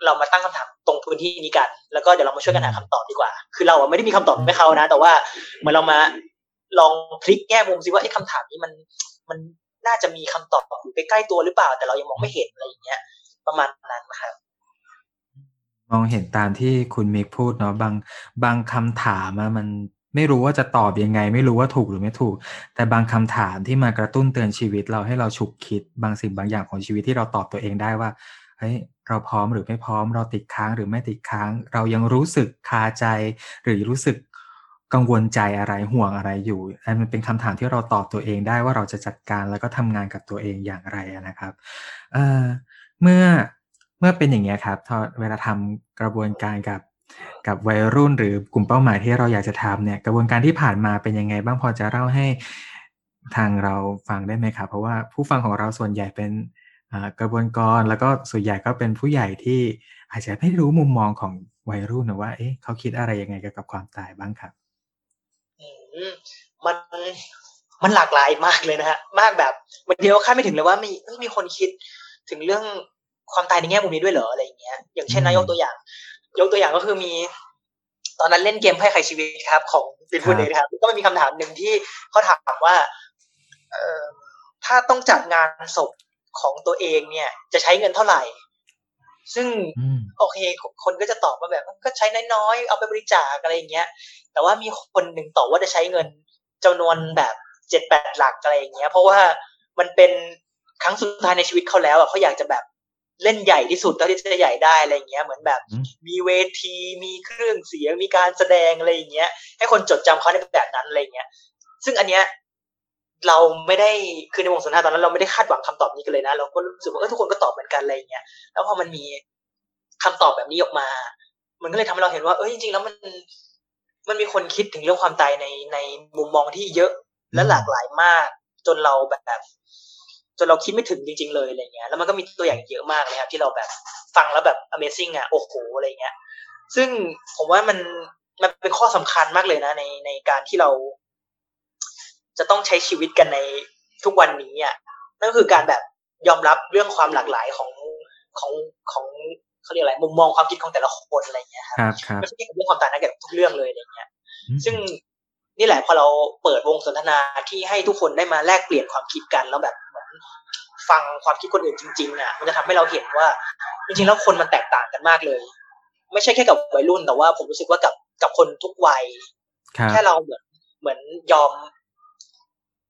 เรามาตั้งคำถามตรงพื้นที่นี้กัน แล้วก็เดี๋ยวเรามาช่วยกันหาคำตอบดีกว่า คือเราไม่ได้มีคำตอบให้เขานะ แต่ว่าเหมือนเรามาลองพลิกแง่มุมซิว่าไอ้คำถามนี้มันมัน น่าจะมีคำตอบอยู่ใกล้ๆตัวหรือเปล่า แต่เรายังมองไม่เห็นอะไรอย่างเงี้ย ประมาณนั้นครับมองเห็นตามที่คุณมิกพูดเนาะบางบางคำถามมันไม่รู้ว่าจะตอบยังไง ไม่รู้ว่าถูกหรือไม่ถูก แต่บางคำถามที่มากระตุ้นเตือนชีวิต เราให้เราฉุกคิดบางสิ่งบางอย่างของชีวิตที่เราตอบตัวเองได้ว่าเฮ้ยเราพร้อมหรือไม่พร้อม เราติดค้างหรือไม่ติดค้าง เรายังรู้สึกคาใจ หรือรู้สึก กังวลใจอะไรห่วงอะไรอยู่อันมันเป็นคำถามที่เราตอบตัวเองได้ว่าเราจะจัดการแล้วก็ทำงานกับตัวเองอย่างไรนะครับเเมื่อเมื่อเป็นอย่างนี้ครับเวลาทำกระบวนการกับกับวัยรุ่นหรือกลุ่มเป้าหมายที่เราอยากจะทำเนี่ยกระบวนการที่ผ่านมาเป็นยังไง บ้างพอจะเล่าให้ทางเราฟังได้ไหมครับเพราะว่าผู้ฟังของเราส่วนใหญ่เป็นกระบวนการแล้วก็ส่วนใหญ่ก็เป็นผู้ใหญ่ที่อาจจะไม่รู้มุมมองของวัยรุ่นนะว่าเอ๊ะเขาคิดอะไรยังไงเกี่ยวกับความตายบ้างครับ มันมันหลากหลายมากเลยนะฮะมากแบบบางทีเราคาดไม่ถึงเลยว่ามีมีคนคิดถึงเรื่องความตายในแง่มุมนี้ด้วยเหรออะไรอย่างเงี้ย อย่างเช่นนายกตัวอย่าง ยกตัวอย่างก็คือมี ตอนนั้นเล่นเกมไพ่ไขชีวิตครับ ของปินพูดเลยครับก็มีคำถามหนึ่งที่เขาถามว่าเออถ้าต้องจัดงานศพของตัวเองเนี่ย จะใช้เงินเท่าไหร่ ซึ่งโอเค คนก็จะตอบมาแบบก็ใช้น้อยๆ เอาไปบริจาคอะไรอย่างเงี้ย แต่ว่ามีคนหนึ่งตอบว่าจะใช้เงินจำนวนแบบเจ็ดแปดหลักอะไรอย่างเงี้ย เพราะว่ามันเป็นครั้งสุดท้ายในชีวิตเขาแล้วอะเขาอยากจะแบบเล่นใหญ่ที่สุดเท่าที่จะใหญ่ได้อะไรเงี้ย เหมือนแบบ มีเวทีมีเครื่องเสียงมีการแสดงอะไรอย่างเงี้ย ให้คนจดจำเขาในแบบนั้นอะไรเงี้ย ซึ่งอันเนี้ย เราไม่ได้คือในวงสนทนาตอนนั้นเราไม่ได้คาดหวังคำตอบนี้กันเลยนะ เราก็รู้สึกว่าเออทุกคนก็ตอบเหมือนกันอะไรเงี้ยแล้วพอมันมีคำตอบแบบนี้ออกมา มันก็เลยทำให้เราเห็นว่าเออจริงๆแล้วมันมันมีคนคิดถึงเรื่องความตายในในมุมมองที่เยอะและหลากหลายมาก จนเราแบบจนเราคิดไม่ถึงจริง ๆ เลยอะไรเงี้ย แล้วมันก็มีตัวอย่างเยอะมากเลยครับที่เราแบบฟังแล้วแบบ Amazing อะโอ้โหอะไรเงี้ย ซึ่งผมว่ามันมันเป็นข้อสำคัญมากเลยนะในในการที่เรา จะต้องใช้ชีวิตกันในทุกวันนี้อะนั่นก็คือการแบบยอมรับเรื่องความหลากหลายของของของเขาเรียกอะไรมุมมองความคิดของแต่ละคนอะไรเงี้ยครับไม่ใช่แค่เรื่องความต่างกันกับทุกเรื่องเลยอะไรเงี้ย ซึ่งนี่แหละพอเราเปิดวงสนทนาที่ให้ทุกคนได้มาแลกเปลี่ยนความคิดกันแล้วแบบเหมือนฟังความคิดคนอื่นจริงๆอะมันจะทำให้เราเห็นว่า จริงๆแล้วคนมันแตกต่างกันมากเลย ไม่ใช่แค่กับวัยรุ่นแต่ว่าผมรู้สึกว่ากับกับคนทุกวัยแค่เราเหมือนเหมือนยอม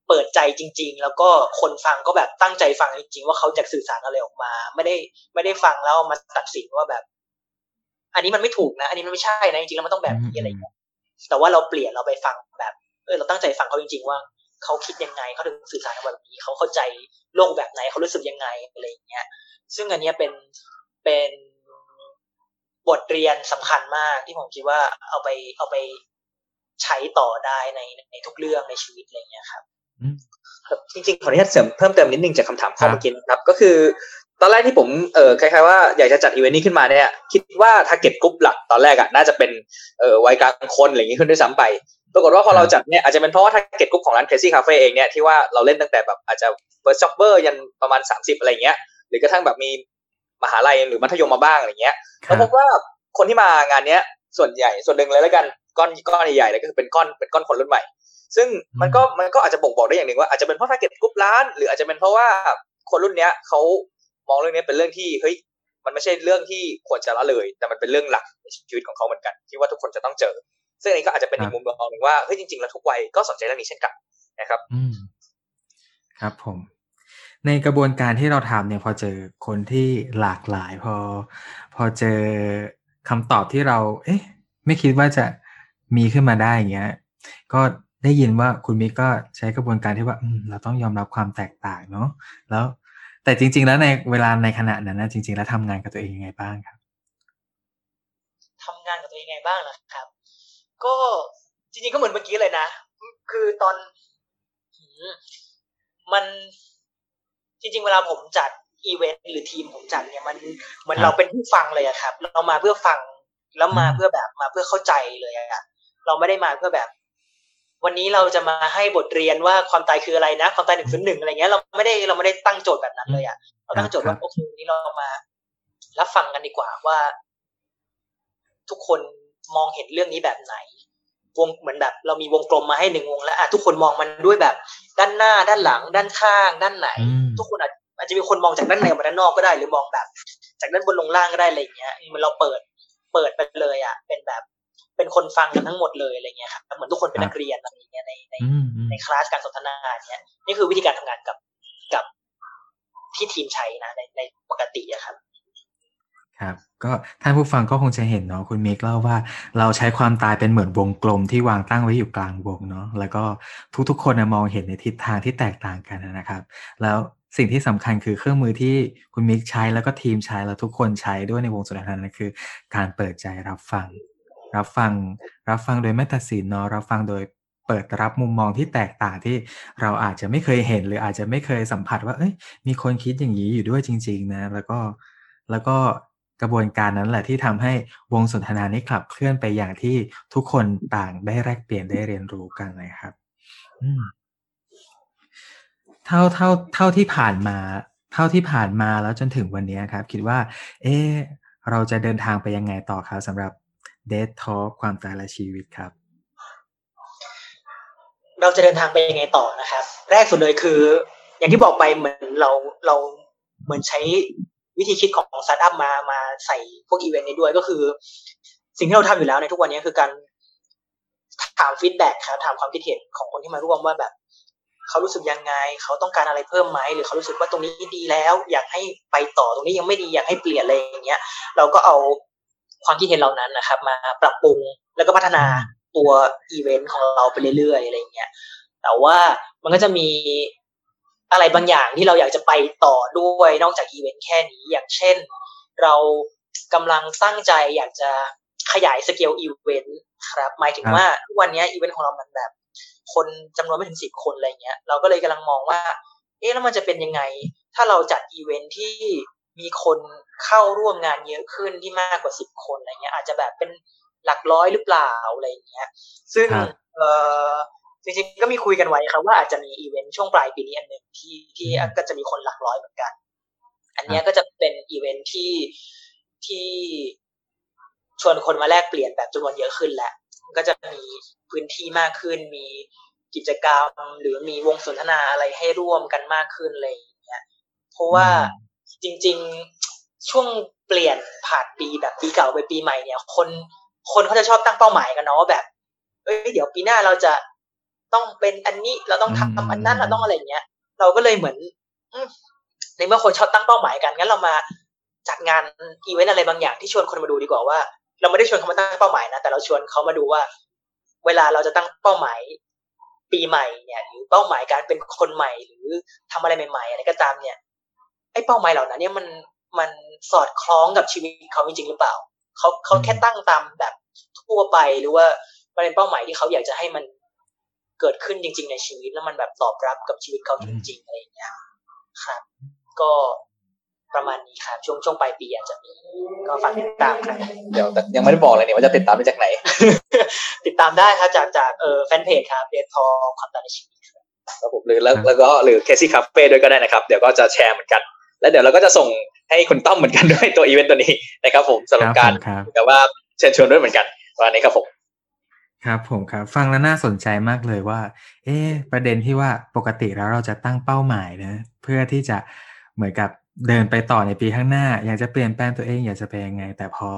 เปิดใจจริง ๆ แล้วก็คนฟังก็แบบตั้งใจฟังจริง ๆ ว่าเขาจะสื่อสารอะไรออกมา ไม่ได้ไม่ได้ฟังแล้วมาตัดสินว่าแบบ อันนี้มันไม่ถูกนะ อันนี้มันไม่ใช่นะจริงๆแล้วมันต้องแบบนี้อะไรอย่างเงี้ยแต่ว่าเราเปลี่ยนเราไปฟังแบบเออเราตั้งใจฟังเขาจริง ๆ ว่าเขาคิดยังไงเขาถึงสื่อสารแบบนี้เขาเข้าใจโลกแบบไหนเขารู้สึกยังไงอะไรอย่างเงี้ย ซึ่งอันนี้เป็นเป็นบทเรียนสำคัญมากที่ผมคิดว่าเอาไปเอาไปใช้ต่อได้ในในทุกเรื่องในชีวิตอะไรเงี้ยครับ จริงๆขออนุญาตเสริมเพิ่มเติมนิดนึงจากคำถามข้อเมื่อกี้นะครับ ก็คือ ตอนแรกที่ผมเออคล้ายๆว่าอยากจะจัดอีเวนต์นี้ขึ้นมาเนี่ยคิดว่า target กลุ่มหลักตอนแรกอะน่าจะเป็นเออวัยกลางคนอะไรอย่างนี้ขึ้นด้วยซ้ำไปปรากฏว่าพอเราจัดเนี่ยอาจจะเป็นเพราะว่า target กลุ่มของร้าน Crazy Cafe เองเนี่ยที่ว่าเราเล่นตั้งแต่แบบอาจจะ first jobber ยันประมาณ 30 อะไรเงี้ยหรือกระทั่งแบบมีมหาลัยหรือมัธยมมาบ้างอะไรเงี้ยเราพบว่าคนที่มางานเนี้ยส่วนใหญ่ส่วนหนึ่งเลยแล้วกันก้อนก้อนใหญ่ๆเลยก็คือเป็นก้อนเป็นก้อนคนรุ่นใหม่ ซึ่งมันก็มันก็อาจจะบ่งบอกได้อย่างหนึ่งว่าอาจจะเป็นเพราะทาร์เก็ตกลุ่มร้าน หรืออาจจะเป็นเพราะว่าคนรุ่นเนี้ยเขามองเรื่องนี้เป็นเรื่องที่เฮ้ยมันไม่ใช่เรื่องที่ควรจะละเลย แต่มันเป็นเรื่องหลักในชีวิตของเขาเหมือนกัน ที่ว่าทุกคนจะต้องเจอ ซึ่งอันนี้ก็อาจจะเป็นอีกมุมมองหนึ่งว่าเฮ้ยจริงๆแล้วทุกวัยก็สนใจเรื่องนี้เช่นกันนะครับอืมครับผม ในกระบวนการที่เราทำเนี่ยพอเจอคนที่หลากหลาย พอ พอเจอคำตอบที่เรา เอ๊ะ ไม่คิดว่าจะมีขึ้นมาได้อย่างเงี้ย ก็ ได้ยินว่าคุณมิกก็ใช้กระบวนการที่ว่าเราต้องยอมรับความแตกต่างเนาะแล้วแต่จริง ๆ แล้วในเวลาในขณะนั้นนะจริง ๆ แล้วทำงานกับตัวเองยังไงบ้างครับทำงานกับตัวเองยังไงบ้างนะครับ ก็จริงๆก็เหมือนเมื่อกี้เลยนะ คือตอนมันจริง ๆ เวลาผมจัดอีเวนต์หรือทีมผมจัดเนี่ยมันเหมือนเราเป็นผู้ฟังเลยอะครับ เรามาเพื่อฟังแล้วมาเพื่อแบบมาเพื่อเข้าใจเลยอะเราไม่ได้มาเพื่อแบบ วันนี้เราจะมาให้บทเรียนว่าความตายคืออะไรนะ ความตายหนึ่งศูนย์หนึ่งอะไรเงี้ยเราไม่ได้เราไม่ได้ตั้งโจทย์แบบนั้นเลยอะเราตั้งโจทย์ว่าโอเคนี้เรามารับฟังกันดีกว่าว่า ทุกคนมองเห็นเรื่องนี้แบบไหน วงเหมือนแบบ เรามีวงกลมมาให้หนึ่งวงแล้วอะทุกคนมองมันด้วยแบบ ด้านหน้าด้านหลัง ด้านข้าง ด้านไหน ทุกคนอาจอาจจะมีคนมองจากด้านในมาด้านนอกก็ได้ หรือมองแบบ จากด้านบนลงล่างก็ได้อะไรเงี้ยมันเราเปิด เปิดไปเลยอะ เป็นแบบ เป็นคนฟังกันทั้งหมดเลยอะไรเงี้ยครับเหมือนทุกคนเป็นนักเรียนอะไรเงี้ยในในในคลาสการสนทนาเนี้ยนี่คือวิธีการทำงานกับกับที่ทีมใช้นะในในปกติอะครับครับ ก็ท่านผู้ฟังก็คงจะเห็นเนาะคุณเมกเล่าว่า เราใช้ความตายเป็นเหมือนวงกลมที่วางตั้งไว้อยู่กลางวงเนาะแล้วก็ทุกๆคนมองเห็นในทิศทางที่แตกต่างกันนะครับ แล้วสิ่งที่สำคัญคือเครื่องมือที่คุณมิกใช้แล้วก็ทีมใช้แล้วทุกคนใช้ด้วยในวงสนทนานั้นคือ การเปิดใจรับฟัง รับฟัง รับฟังโดยไม่ตัดสินเนาะรับฟังโดยเปิดรับมุมมองที่แตกต่างที่เราอาจจะไม่เคยเห็น หรืออาจจะไม่เคยสัมผัสว่า เอ้ยมีคนคิดอย่างนี้อยู่ด้วยจริง ๆ นะ แล้วก็แล้วก็กระบวนการนั้นแหละที่ทำให้วงสนทนานี้ขับเคลื่อนไปอย่างที่ทุกคนต่างได้แลกเปลี่ยนได้เรียนรู้กันนะครับเท่าเท่าเท่าที่ผ่านมา เท่าที่ผ่านมาแล้วจนถึงวันนี้ครับ คิดว่า เอ๊เราจะเดินทางไปยังไงต่อครับสำหรับ เดททอความตายและชีวิตครับ เราจะเดินทางไปยังไงต่อนะครับ แรกสุดเลยคือ อย่างที่บอกไปเหมือนเราเราเหมือนใช้วิธีคิดของสตาร์ทอัพมามาใส่พวกอีเวนต์นี้ด้วยก็คือ สิ่งที่เราทำอยู่แล้วในทุกวันนี้คือการถาม feedback ครับถามความคิดเห็นของคนที่มาร่วมว่าแบบเขารู้สึกยังไง เขาต้องการอะไรเพิ่มไหมหรือเขารู้สึกว่าตรงนี้ดีแล้ว อยากให้ไปต่อตรงนี้ยังไม่ดีอยากให้เปลี่ยนอะไรอย่างเงี้ย เราก็เอา ความคิดเห็นเหล่านั้นนะครับ มาปรับปรุงแล้วก็พัฒนาตัวอีเวนต์ของเราไปเรื่อยๆอะไรเงี้ยแต่ว่ามันก็จะมีอะไรบางอย่างที่เราอยากจะไปต่อด้วยนอกจากอีเวนต์แค่นี้อย่างเช่น เรากำลังตั้งใจอยากจะขยายสเกลอีเวนต์ครับ หมายถึงว่าทุกวันนี้อีเวนต์ของเรามันแบบ คนจำนวนไม่ถึงสิบคนอะไรเงี้ย เราก็เลยกำลังมองว่า เอ๊ะแล้วมันจะเป็นยังไง ถ้าเราจัดอีเวนท์ที่ มีคนเข้าร่วมงานเยอะขึ้นที่มากกว่าสิบคนอะไรเงี้ย อาจจะแบบเป็นหลักร้อยหรือเปล่าอะไรเงี้ย ซึ่งเออจริงๆก็มีคุยกันไว้ครับว่าอาจจะมีอีเวนต์ช่วงปลายปีนี้อันหนึ่งที่ที่ก็จะมีคนหลักร้อยเหมือนกัน อันนี้ก็จะเป็นอีเวนต์ที่ที่ชวนคนมาแลกเปลี่ยนแบบจำนวนเยอะขึ้นแหละก็จะมีพื้นที่มากขึ้น มีกิจกรรม หรือมีวงสนทนาอะไรให้ร่วมกันมากขึ้นอะไรอย่างเงี้ยเพราะว่า จริง ๆช่วงเปลี่ยนผ่านปีแบบปีเก่าไปปีใหม่เนี่ย คนคนเขาจะชอบตั้งเป้าหมายกันเนาะว่าแบบเอ้ยเดี๋ยวปีหน้าเราจะต้องเป็นอันนี้เราต้องทำอันนั้นเราต้องอะไรเงี้ย เราก็เลยเหมือนในเมื่อคนชอบตั้งเป้าหมายกันงั้นเรามาจัดงานอีเวนต์อะไรบางอย่างที่ชวนคนมาดูดีกว่าว่า เราไม่ได้ชวนเขามาตั้งเป้าหมายนะแต่เราชวนเขามาดูว่า เวลาเราจะตั้งเป้าหมาย ปีใหม่เนี่ย หรือเป้าหมายการเป็นคนใหม่หรือทำอะไรใหม่ ๆ อะไรก็ตามเนี่ย ไอ้เป้าหมายเหล่านั้นเนี่ยมันมันสอดคล้องกับชีวิตเขาจริงๆหรือเปล่าเขาเขาแค่ตั้งตามแบบทั่วไปหรือว่ามันเป็นเป้าหมายที่เขาอยากจะให้มันเกิดขึ้นจริง ๆ ในชีวิต แล้วมันแบบตอบรับกับชีวิตเขาจริงๆอะไรอย่างเงี้ยครับ ก็ประมาณนี้ครับช่วงช่วงปลายปีอาจจะมีก็ฝากติดตามครับเดี๋ยวยังไม่ได้บอกเลยเนี่ยว่าจะติดตามมาจากไหน ติดตามได้ครับจากจากเออแฟนเพจครับ Death Talk ความตายและชีวิตครับผมหรือแล้วแล้วก็หรือ Casey Cafe ด้วยก็ได้นะครับ เดี๋ยวก็จะแชร์เหมือนกัน แล้วเดี๋ยวเราก็จะส่งให้คุณต้อมเหมือนกันด้วยตัวอีเวนต์ตัวนี้นะครับผมสำหรับการแต่ว่าเชิญชวนด้วยเหมือนกันวันนี้ครับผมครับผมครับฟังแล้วน่าสนใจมากเลยว่า เอ๊ประเด็นที่ว่าปกติแล้วเราจะตั้งเป้าหมายนะ เพื่อที่จะเหมือนกับเดินไปต่อในปีข้างหน้า อยากจะเปลี่ยนแปลงตัวเองอยากจะเป็นยังไง แต่พอ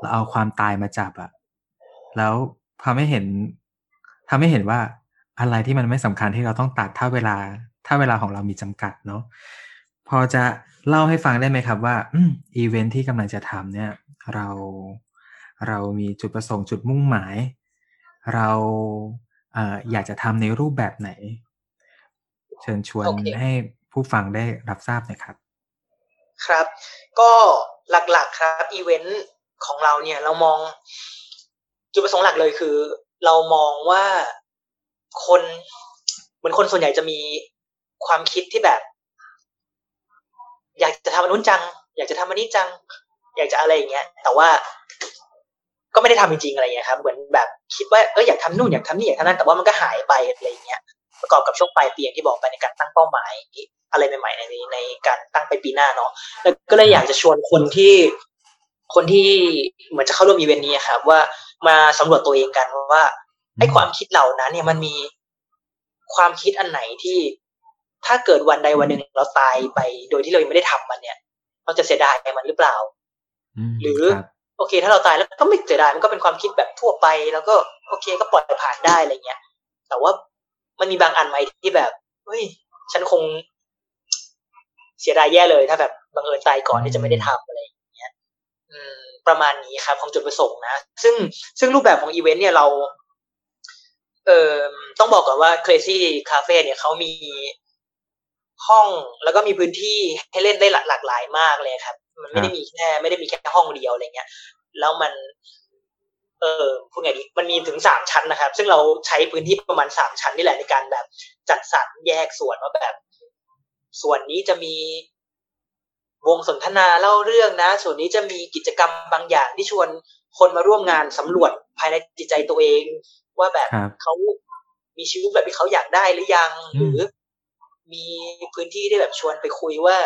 เราเอาความตายมาจับอะแล้วทำให้เห็นทำให้เห็นว่าอะไรที่มันไม่สำคัญที่เราต้องตัดถ้าเวลา ถ้าเวลาของเรามีจำกัดเนาะ พอจะเล่าให้ฟังได้ไหมครับว่าอืมอีเวนท์ที่กำลังจะทำเนี่ย เราเรามีจุดประสงค์จุดมุ่งหมาย เราเอ่ออยากจะทำในรูปแบบไหน เชิญชวน okay. ให้ผู้ฟังได้รับทราบหน่อยครับ ครับ ก็หลักๆครับอีเวนต์ของเราเนี่ยเรามอง จุดประสงค์หลักเลยคือ เรามองว่าคนเหมือนคนส่วนใหญ่จะมีความคิดที่แบบ อยากจะทำอันนู้นจัง อยากจะทำอันนี้จัง อยากจะอะไรอย่างเงี้ย แต่ว่าก็ไม่ได้ทำจริงๆอะไรเงี้ยครับ เหมือนแบบคิดว่าเอออยากทำนู่นอยากทำนี่อยากทำนั่นแต่ว่ามันก็หายไปอะไรเงี้ย ประกอบกับช่วงปลายปีที่บอกไปในการตั้งเป้าหมาย อะไรใหม่ ๆ ในในการตั้งไปปีหน้าเนาะแล้วก็เลยอยากจะชวนคนที่คนที่เหมือนจะเข้าร่วมอีเวนต์นี้ครับ ว่ามาสำรวจตัวเองกันว่าไอ้ความคิดเหล่านั้นเนี่ยมันมีความคิดอันไหนที่ ถ้าเกิดวันใดวันหนึ่งเราตายไปโดยที่เรายังไม่ได้ทำมันเนี่ย เราจะเสียดายมันหรือเปล่า หรือโอเค ถ้าเราตายแล้วก็ไม่เสียดายมันก็เป็นความคิดแบบทั่วไป แล้วก็โอเคก็ปล่อยผ่านได้อะไรเงี้ย แต่ว่ามันมีบางอันไหมที่แบบเฮ้ยฉันคง เสียดายแย่เลยถ้าแบบบังเอิญตายก่อนที่จะไม่ได้ทำอะไรอย่างเงี้ย อืม ประมาณนี้ครับของจุดประสงค์นะ ซึ่งซึ่งรูปแบบของอีเวนต์เนี่ยเรา เอ่อต้องบอกก่อนว่า Crazy Cafe เนี่ยเขามี ห้องแล้วก็มีพื้นที่ให้เล่นได้หลากหลายมากเลยครับ มันไม่ได้มีแค่ไม่ได้มีแค่ห้องเดียวอะไรเงี้ย แล้วมัน เออพูดไงดีมันมีถึงสามชั้นนะครับ ซึ่งเราใช้พื้นที่ประมาณสามชั้นนี่แหละในการแบบ จัดสรรแยกส่วนว่าแบบ ส่วนนี้จะมีวงสนทนาเล่าเรื่องนะ ส่วนนี้จะมีกิจกรรมบางอย่างที่ชวนคนมาร่วมงานสำรวจภายในจิตใจตัวเอง ว่าแบบเขามีชีวิตแบบที่เขาอยากได้หรือยังหรือ มีพื้นที่ที่แบบชวนไปคุยว่า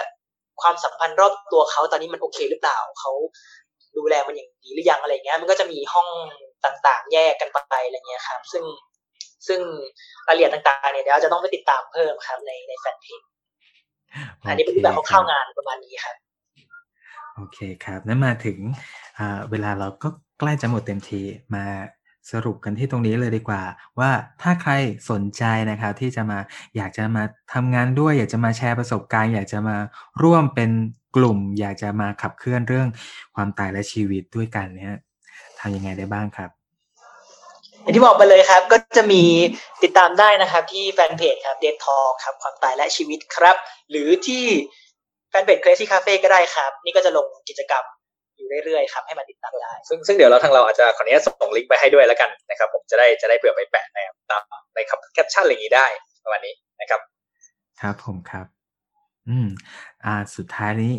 ความสัมพันธ์รอบตัวเขาตอนนี้มันโอเคหรือเปล่าเขาดูแลมันอย่างดีหรือยังอะไรเงี้ย มันก็จะมีห้องต่างๆ แยกกันไปอะไรเงี้ยครับ ซึ่งซึ่งรายละเอียดต่างๆเนี่ยเดี๋ยวจะต้องไปติดตามเพิ่มครับในในแฟนเพจอันนี้เป็นรูปแบบของข้าวงานประมาณนี้ครับโอเคครับ นั้นมาถึงเวลาเราก็ใกล้จะหมดเต็มทีมา สรุปกันที่ตรงนี้เลยดีกว่า ว่าถ้าใครสนใจนะครับที่จะมาอยากจะมาทำงานด้วย อยากจะมาแชร์ประสบการณ์ อยากจะมาร่วมเป็นกลุ่ม อยากจะมาขับเคลื่อนเรื่องความตายและชีวิตด้วยกันเนี่ยทำยังไงได้บ้างครับอย่างที่บอกไปเลยครับก็จะมีติดตามได้นะครับ ที่แฟนเพจครับเดททอครับความตายและชีวิตครับ หรือที่แฟนเพจ Crazy Cafe ก็ได้ครับ นี่ก็จะลงกิจกรรม อยู่เรื่อยๆครับให้มาติดตามได้ ซึ่งซึ่งเดี๋ยวเราทางเราอาจจะขออนุญาตส่งลิงก์ไปให้ด้วยแล้วกันนะครับ ผมจะได้จะได้เผื่อไปแปะในตามในแคปชั่นอะไรอย่างนี้ได้ประมาณนี้นะครับ ครับผมครับ อืม อ่าสุดท้ายนี้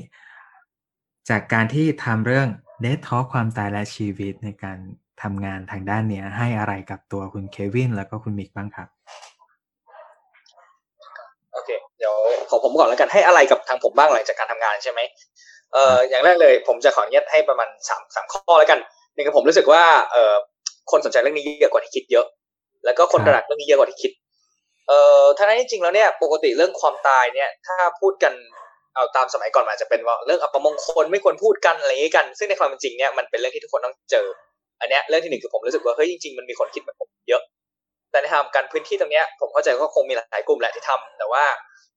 จากการที่ทำเรื่องเดททอความตายและชีวิตในการทำงานทางด้านเนี้ย ให้อะไรกับตัวคุณเควินแล้วก็คุณมิกบ้างครับโอเค เดี๋ยวขอผมก่อนแล้วกันให้อะไรกับทางผมบ้างหลังจากการทำงานใช่ไหม เอ่ออย่างแรกเลยผมจะขออนุญาตให้ประมาณสามสามข้อแล้วกันหนึ่งคือผมรู้สึกว่าเอ่อคนสนใจเรื่องนี้เยอะกว่าที่คิดเยอะ แล้วก็คนตระหนักเรื่องนี้เยอะกว่าที่คิดเอ่อถ้าในจริงแล้วเนี่ยปกติเรื่องความตายเนี่ย ถ้าพูดกันเอาตามสมัยก่อนอาจจะเป็นว่าเรื่องอัปมงคลไม่ควรพูดกันอะไรอย่างนี้กัน ซึ่งในความเป็นจริงเนี่ยมันเป็นเรื่องที่ทุกคนต้องเจอ อันเนี้ยเรื่องที่หนึ่งคือผมรู้สึกว่าเฮ้ยจริงๆมันมีคนคิดแบบผมเยอะ แต่ในทางการพื้นที่ตรงเนี้ยผมเข้าใจว่าคงมีหลายกลุ่มแหละที่ทำแต่ว่า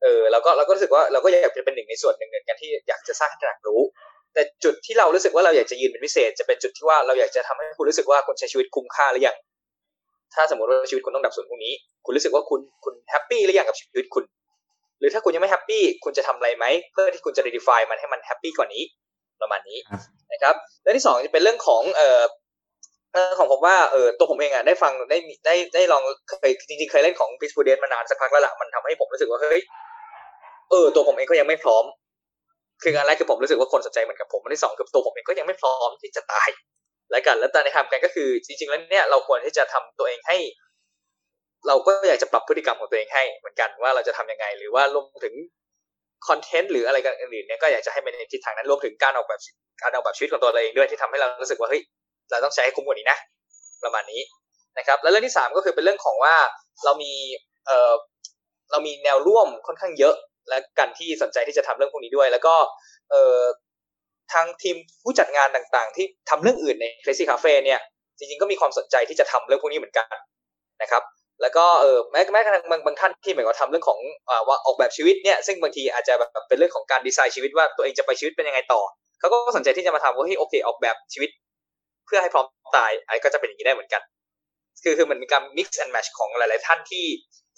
เออเราก็เราก็รู้สึกว่าเราก็อยากจะเป็นหนึ่งในส่วนหนึ่งเหมือนกันที่อยากจะสร้างให้ตระหนักรู้ แต่จุดที่เรารู้สึกว่าเราอยากจะยืนเป็นพิเศษ จะเป็นจุดที่ว่าเราอยากจะทำให้คุณรู้สึกว่าคุณใช้ชีวิตคุ้มค่าหรือยังถ้าสมมติว่าชีวิตคุณต้องดับสูญพวกนี้ คุณรู้สึกว่าคุณคุณ happy หรือยังกับชีวิตคุณ หรือถ้าคุณยังไม่ happy คุณจะทำอะไรไหมเพื่อที่คุณจะ redefine มันให้มัน happy กว่านี้ประมาณนี้นะครับและที่สองจะเป็นเรื่องของเอ่อเรื่อง ของผมว่าเออตัวผมเองอะได้ฟังได้ได้ได้ลองเคยจริงๆเคยเล่นของ p i s p u d e n มานานสักพักแล้วล่ะมันทำให้ผมรู้สึกว่าเฮ้ยเออตัวผมเองก็ยังไม่พร้อม คืองานแรกคือผมรู้สึกว่าคนสนใจเหมือนกับผมอันที่สองคือตัวผมเองก็ยังไม่พร้อมที่จะตายและกัน แล้วตอนในทำกันก็คือจริงๆแล้วเนี่ยเราควรที่จะทำตัวเองให้ เราก็อยากจะปรับพฤติกรรมของตัวเองให้เหมือนกันว่าเราจะทำยังไง หรือว่ารวมถึงคอนเทนต์หรืออะไรกันอื่นเนี่ยก็อยากจะให้เป็นในทิศทางนั้นรวมถึงการออกแบบการออกแบบชีวิตของตัวเราเองด้วยที่ทำให้เรารู้สึกว่าเฮ้ย เราต้องใช้ให้คุ้มกว่านี้นะ ประมาณนี้นะครับ แล้วเรื่องที่สามก็คือเป็นเรื่องของว่าเรามีเอ่อเรามีแนวร่วมค่อนข้างเยอะ และกันที่สนใจที่จะทำเรื่องพวกนี้ด้วย แล้วก็เอ่อทางทีมผู้จัดงานต่างๆ ที่ทำเรื่องอื่นใน Crazy Cafe เนี่ยจริงๆก็มีความสนใจที่จะทำเรื่องพวกนี้เหมือนกันนะครับ แล้วก็เออแม้แม้กระทั่งบางบางท่านที่เหมือนกับทำเรื่องของอ่าว่าออกแบบชีวิตเนี่ยซึ่งบางทีอาจจะแบบเป็นเรื่องของการดีไซน์ชีวิตว่าตัวเองจะไปชีวิตเป็นยังไงต่อเขาก็สนใจที่จะมาทำว่าเฮ้ยโอเคออกแบบชีวิต เพื่อให้พร้อมตายไอ้ก็จะเป็นอย่างนี้ได้เหมือนกัน คือคือมันมีการ mix and match ของหลาย ๆ ท่านที่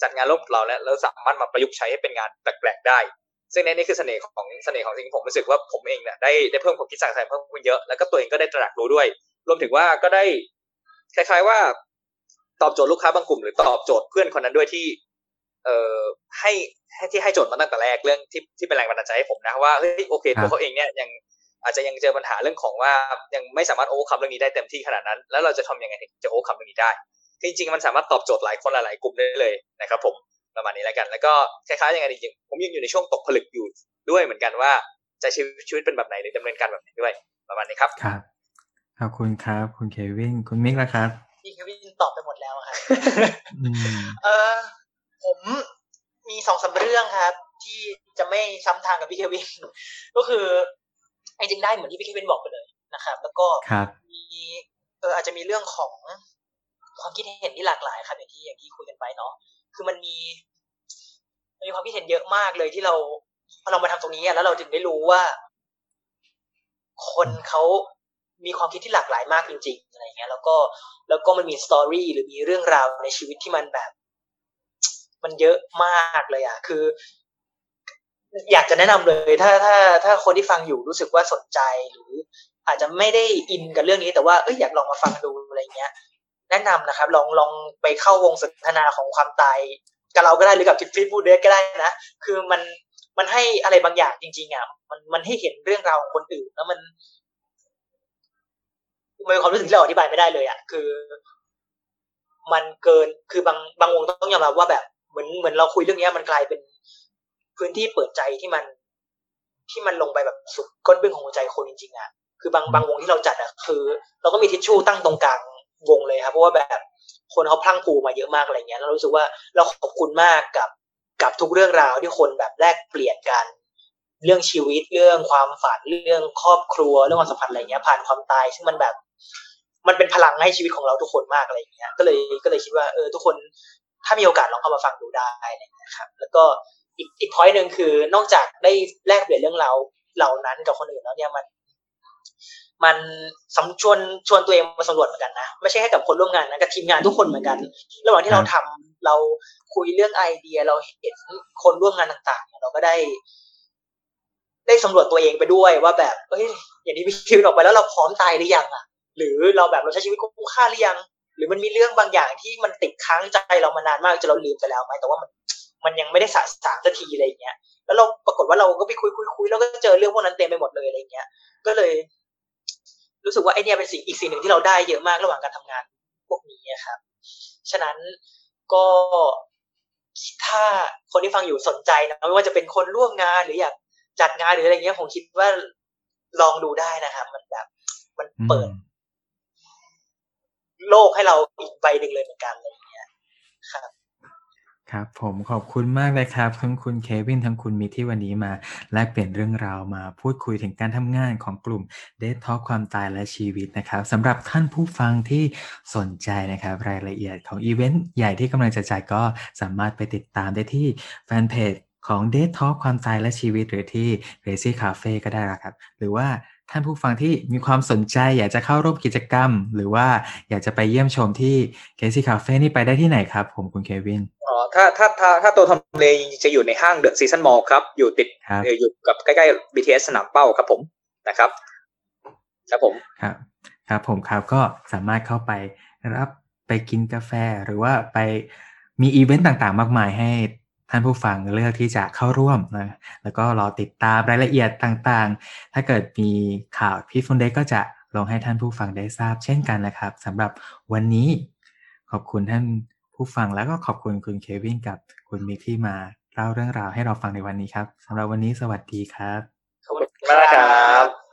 จัดงานร่วมกับเราแล้วแล้วสามารถมาประยุกต์ใช้ให้เป็นงานแปลก ๆ ได้ ซึ่งในนี้คือเสน่ห์ของเสน่ห์ของสิ่งผมรู้สึกว่าผมเองเนี่ยได้ได้เพิ่มความคิดสร้างสรรค์เพิ่มขึ้นเยอะแล้วก็ตัวเองก็ได้ตระหนักรู้ด้วย รวมถึงว่าก็ได้คล้าย ๆว่าตอบโจทย์ลูกค้าบางกลุ่ม หรือตอบโจทย์เพื่อนคนนั้นด้วยที่ เอ่อให้ให้ที่ให้โจทย์มาตั้งแต่แรกเรื่องที่ที่เป็นแรงบันดาลใจให้ผมนะว่าเฮ้ยโอเคตัวเขาเองเนี่ยยัง อาจจะยังเจอปัญหาเรื่องของว่ายังไม่สามารถ overcome เรื่องนี้ได้เต็มที่ขนาดนั้น แล้วเราจะทำยังไงถึงจะ overcome เรื่องนี้ได้จริงๆมันสามารถตอบโจทย์หลายคนหลายๆกลุ่มได้เลยนะครับ ผมประมาณนี้แล้วกัน แล้วก็คล้ายๆยังไงจริงๆผมยังอยู่ในช่วงตกผลึกอยู่ด้วยเหมือนกันว่าจะชีวิตชีวิตเป็นแบบไหนหรือดำเนินการแบบไหนด้วย ประมาณนี้ครับครับขอบคุณครับ คุณเควินคุณมิกแล้วครับพี่เควินตอบไปหมดแล้วครับอืมเออผมมีสองสามเรื่องครับ ที่จะไม่ซ้ำทางกับพี่เควิน ก็คือ จริงๆได้เหมือนที่พี่เควินบอกไปเลยนะครับแล้วก็ครับมีเอออาจจะมีเรื่องของความคิดเห็นที่หลากหลายครับอย่างที่อย่างที่คุยกันไปเนาะคือมันมีมันมีความคิดเห็นเยอะมากเลยที่เราพอเรามาทำตรงนี้อะแล้วเราถึงได้รู้ว่า คนเขามีความคิดที่หลากหลายมากจริง ๆอะไรเงี้ย แล้วก็แล้วก็มันมีสตอรี่หรือมีเรื่องราวในชีวิตที่มันแบบ มันเยอะมากเลยอะ คือ อยากจะแนะนำเลย ถ้าถ้าถ้าคนที่ฟังอยู่รู้สึกว่าสนใจหรือ อาจจะไม่ได้อินกับเรื่องนี้แต่ว่าเอ้ยอยากลองมาฟังดูอะไรเงี้ย แนะนำนะครับ ลองลองไปเข้าวงสนทนาของความตายกับเราก็ได้หรือกับจิตฟิตบูเดสก็ได้นะ คือมันมันให้อะไรบางอย่างจริง ๆอะมันมันให้เห็นเรื่องราวของคนอื่น แล้วมันมันเป็นความรู้สึกที่เราอธิบายไม่ได้เลยอะคือ มันเกินคือบางบางวงต้องยอมรับว่าแบบเหมือนเหมือนเราคุยเรื่องนี้มันกลายเป็น พื้นที่เปิดใจที่มันที่มันลงไปแบบสุดก้นบึ้งของหัวใจคนจริงๆอะคือบางบางวงที่เราจัดอะคือ เราก็มีทิชชู่ตั้งตรงกลางวงเลยครับเพราะว่าแบบคนเขาพลั้งพลูมาเยอะมากอะไรเงี้ยเรารู้สึกว่าเราขอบคุณมากกับกับทุกเรื่องราวที่คนแบบแลกเปลี่ยนกัน เรื่องชีวิตเรื่องความฝันเรื่องครอบครัวเรื่องความสัมพันธ์อะไรเงี้ยผ่านความตาย ซึ่งมันแบบ มันเป็นพลังให้ชีวิตของเราทุกคนมากอะไรเงี้ย ก็เลยก็เลยคิดว่าเออทุกคนถ้ามีโอกาสลองเข้ามาฟังดูได้อะไรเงี้ยครับ แล้วก็ อีกอีกพอยต์หนึ่งคือนอกจากได้แลกเปลี่ยนเรื่องราวเหล่านั้นกับคนอื่นแล้วเนี่ยมัน มันสำชวนชวนตัวเองมาสำรวจเหมือนกันนะไม่ใช่แค่กับคนร่วมงานนะกับทีมงานทุกคนเหมือนกัน ระหว่างที่เราทำเราคุยเรื่องไอเดียเราเห็นคนร่วมงานต่างๆ เราก็ได้ ได้สำรวจตัวเองไปด้วยว่าแบบเอ้ยอย่างนี้พี่คิวออกไปแล้วเราพร้อมตายหรือยังอะ หรือเราแบบเราใช้ชีวิตคุ้มค่าหรือยัง หรือมันมีเรื่องบางอย่างที่มันติดค้างใจเรามานานมากจนเราลืมไปแล้วไหมแต่ว่ามัน มันยังไม่ได้สะสางสักทีอะไรเงี้ยแล้วเราปรากฏว่าเราก็ไปคุยคุยคุยแล้วก็เจอเรื่องพวกนั้นเต็มไปหมดเลยอะไรเงี้ย ก็เลย รู้สึกว่าไอเนี้ยเป็นสิ่งอีกสิ่งหนึ่งที่เราได้เยอะมากระหว่างการทำงานพวกนี้ครับ ฉะนั้นก็ถ้าคนที่ฟังอยู่สนใจนะไม่ว่าจะเป็นคนร่วมงานหรืออยากจัดงานหรืออะไรเงี้ยผมคิดว่าลองดูได้นะครับมันแบบมันเปิด โลกให้เราอีกใบหนึ่งเลยเหมือนกันอะไรอย่างเงี้ยครับ ครับผมขอบคุณมากเลยครับ ทั้งคุณเควินทั้งคุณมิที่วันนี้มาแลกเปลี่ยนเรื่องราวมาพูดคุยถึงการทำงานของกลุ่มเดททอความตายและชีวิตนะครับสำหรับท่านผู้ฟังที่สนใจนะครับ รายละเอียดของอีเวนต์ใหญ่ที่กำลังจะจัดก็สามารถไปติดตามได้ที่แฟนเพจของ Death Talk ความตายและชีวิตหรือที่ r a c y Cafe ก็ได้ครับ หรือว่า ท่านผู้ฟังที่มีความสนใจ อยากจะเข้าร่วมกิจกรรม หรือว่าอยากจะไปเยี่ยมชมที่ c a s e y Cafe นี่ไปได้ที่ไหนครับ ผมคุณเควินอ๋อถ้าถ้าถ้าถ้าตัวทำเลจะอยู่ในห้าง The Season Mall ครับ อยู่ติดอยู่กับใกล้ๆ BTS สนามเป้าครับผมนะครับ ครับผมครับครับผมครับก็สามารถเข้าไปรับไปกินกาแฟหรือว่าไปมีอีเวนต์ต่างๆ มากมายให้ ท่านผู้ฟังเลือกที่จะเข้าร่วมนะแล้วก็รอติดตามรายละเอียดต่างๆ ถ้าเกิดมีข่าว Peaceful Death ก็จะลงให้ท่านผู้ฟังได้ทราบเช่นกันนะครับสำหรับวันนี้ขอบคุณท่านผู้ฟังแล้วก็ขอบคุณคุณเควินกับคุณมิกที่มาเล่าเรื่องราวให้เราฟังในวันนี้ครับสำหรับวันนี้สวัสดีครับ ขอบคุณมากครับ